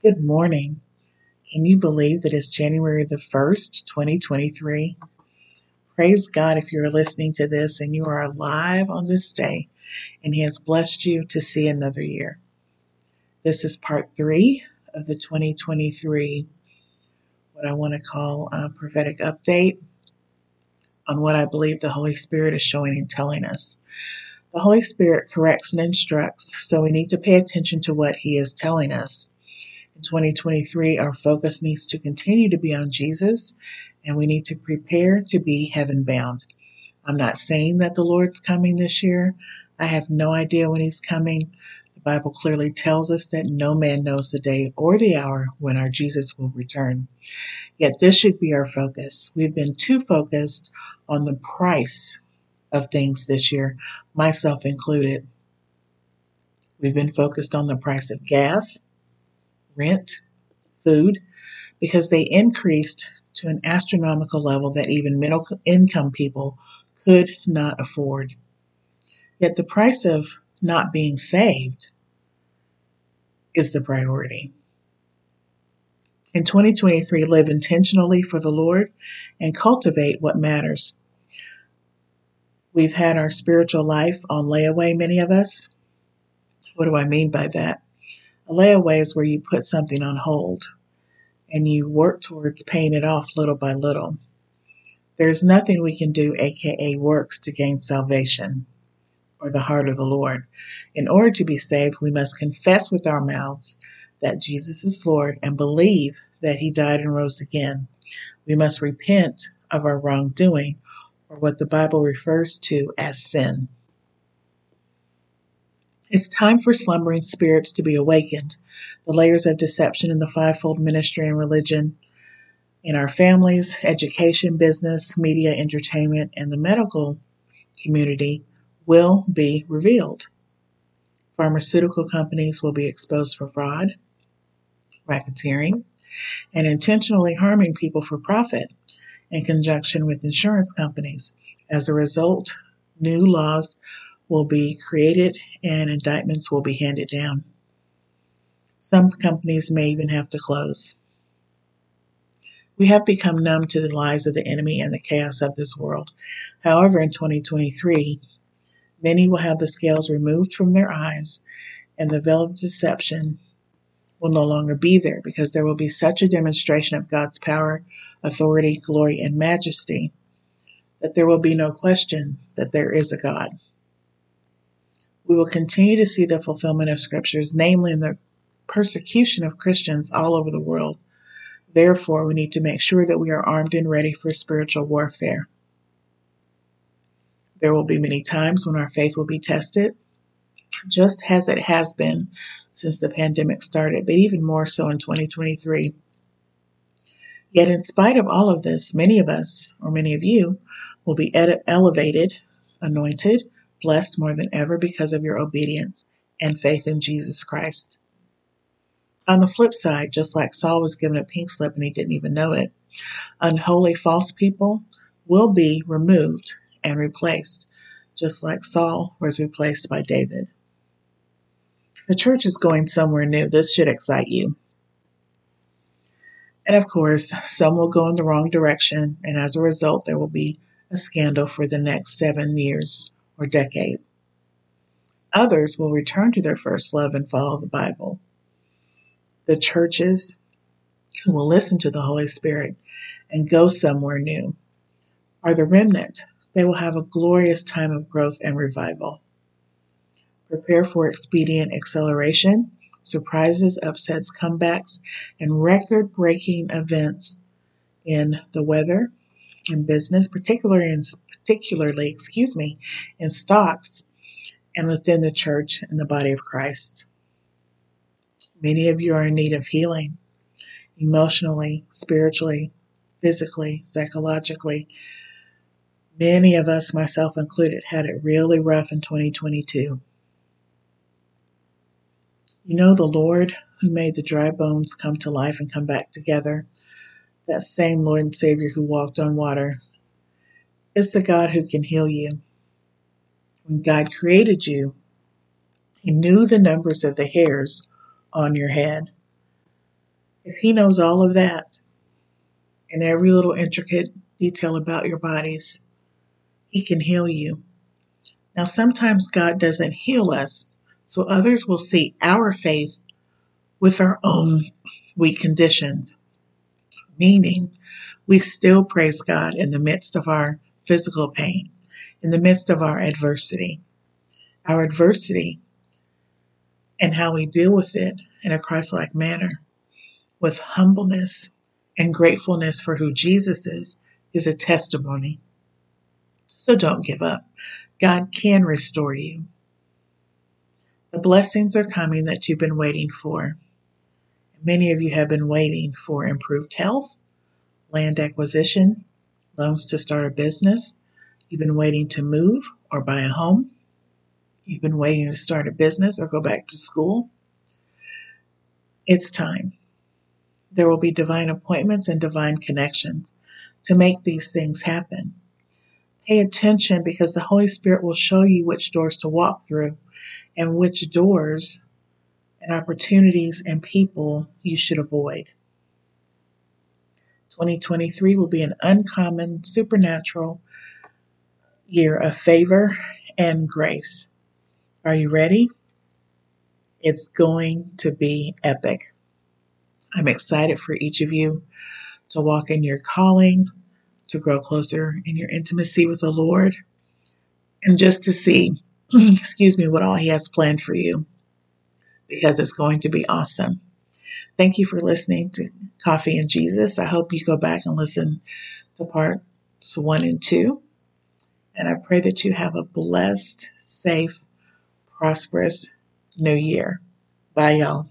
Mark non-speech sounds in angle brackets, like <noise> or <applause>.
Good morning. Can you believe that it's January the 1st, 2023? Praise God if you're listening to this and you are alive on this day and He has blessed you to see another year. This is part three of the 2023, what I want to call a prophetic update on what I believe the Holy Spirit is showing and telling us. The Holy Spirit corrects and instructs, so we need to pay attention to what He is telling us. In 2023, our focus needs to continue to be on Jesus, and we need to prepare to be heaven bound. I'm not saying that the Lord's coming this year. I have no idea when He's coming. The Bible clearly tells us that no man knows the day or the hour when our Jesus will return. Yet this should be our focus. We've been too focused on the price of things this year, myself included. We've been focused on the price of gas, rent, food, because they increased to an astronomical level that even middle income people could not afford. Yet the price of not being saved is the priority. In 2023, live intentionally for the Lord and cultivate what matters. We've had our spiritual life on layaway, many of us. What do I mean by that? A layaway is where you put something on hold and you work towards paying it off little by little. There's nothing we can do, aka works, to gain salvation or the heart of the Lord. In order to be saved, we must confess with our mouths that Jesus is Lord and believe that he died and rose again. We must repent of our wrongdoing or what the Bible refers to as sin. It's time for slumbering spirits to be awakened. The layers of deception in the fivefold ministry and religion, in our families, education, business, media, entertainment, and the medical community will be revealed. Pharmaceutical companies will be exposed for fraud, racketeering, and intentionally harming people for profit in conjunction with insurance companies. As a result, new laws will be created and indictments will be handed down. Some companies may even have to close. We have become numb to the lies of the enemy and the chaos of this world. However, in 2023, many will have the scales removed from their eyes and the veil of deception will no longer be there because there will be such a demonstration of God's power, authority, glory, and majesty that there will be no question that there is a God we will continue to see the fulfillment of scriptures, namely in the persecution of Christians all over the world. Therefore, we need to make sure that we are armed and ready for spiritual warfare. There will be many times when our faith will be tested, just as it has been since the pandemic started, but even more so in 2023. Yet, in spite of all of this, many of us, or many of you, will be ed- elevated, anointed, blessed more than ever because of your obedience and faith in Jesus Christ. On the flip side, just like Saul was given a pink slip and he didn't even know it, unholy false people will be removed and replaced, just like Saul was replaced by David. The church is going somewhere new. This should excite you. And of course, some will go in the wrong direction, and as a result, there will be a scandal for the next seven years or decade. Others will return to their first love and follow the Bible. The churches who will listen to the Holy Spirit and go somewhere new are the remnant. They will have a glorious time of growth and revival. Prepare for expedient acceleration, surprises, upsets, comebacks, and record breaking events in the weather, in business, particularly in particularly, excuse me, in stocks and within the church and the body of Christ. Many of you are in need of healing emotionally, spiritually, physically, psychologically. Many of us, myself included, had it really rough in 2022. You know, the Lord who made the dry bones come to life and come back together, that same Lord and Savior who walked on water, is the God who can heal you. When God created you, He knew the numbers of the hairs on your head. If He knows all of that and every little intricate detail about your bodies, He can heal you. Now, sometimes God doesn't heal us, so others will see our faith with our own weak conditions, meaning we still praise God in the midst of our physical pain, in the midst of our adversity. Our adversity and how we deal with it in a Christ like manner with humbleness and gratefulness for who Jesus is is a testimony. So don't give up. God can restore you. The blessings are coming that you've been waiting for. Many of you have been waiting for improved health, land acquisition, loans to start a business. You've been waiting to move or buy a home. You've been waiting to start a business or go back to school. It's time. There will be divine appointments and divine connections to make these things happen. Pay attention because the Holy Spirit will show you which doors to walk through and which doors and opportunities and people you should avoid. 2023 will be an uncommon, supernatural year of favor and grace. Are you ready? It's going to be epic. I'm excited for each of you to walk in your calling, to grow closer in your intimacy with the Lord, and just to see, <clears throat> excuse me, what all He has planned for you because it's going to be awesome. Thank you for listening to Coffee and Jesus. I hope you go back and listen to parts one and two. And I pray that you have a blessed, safe, prosperous new year. Bye, y'all.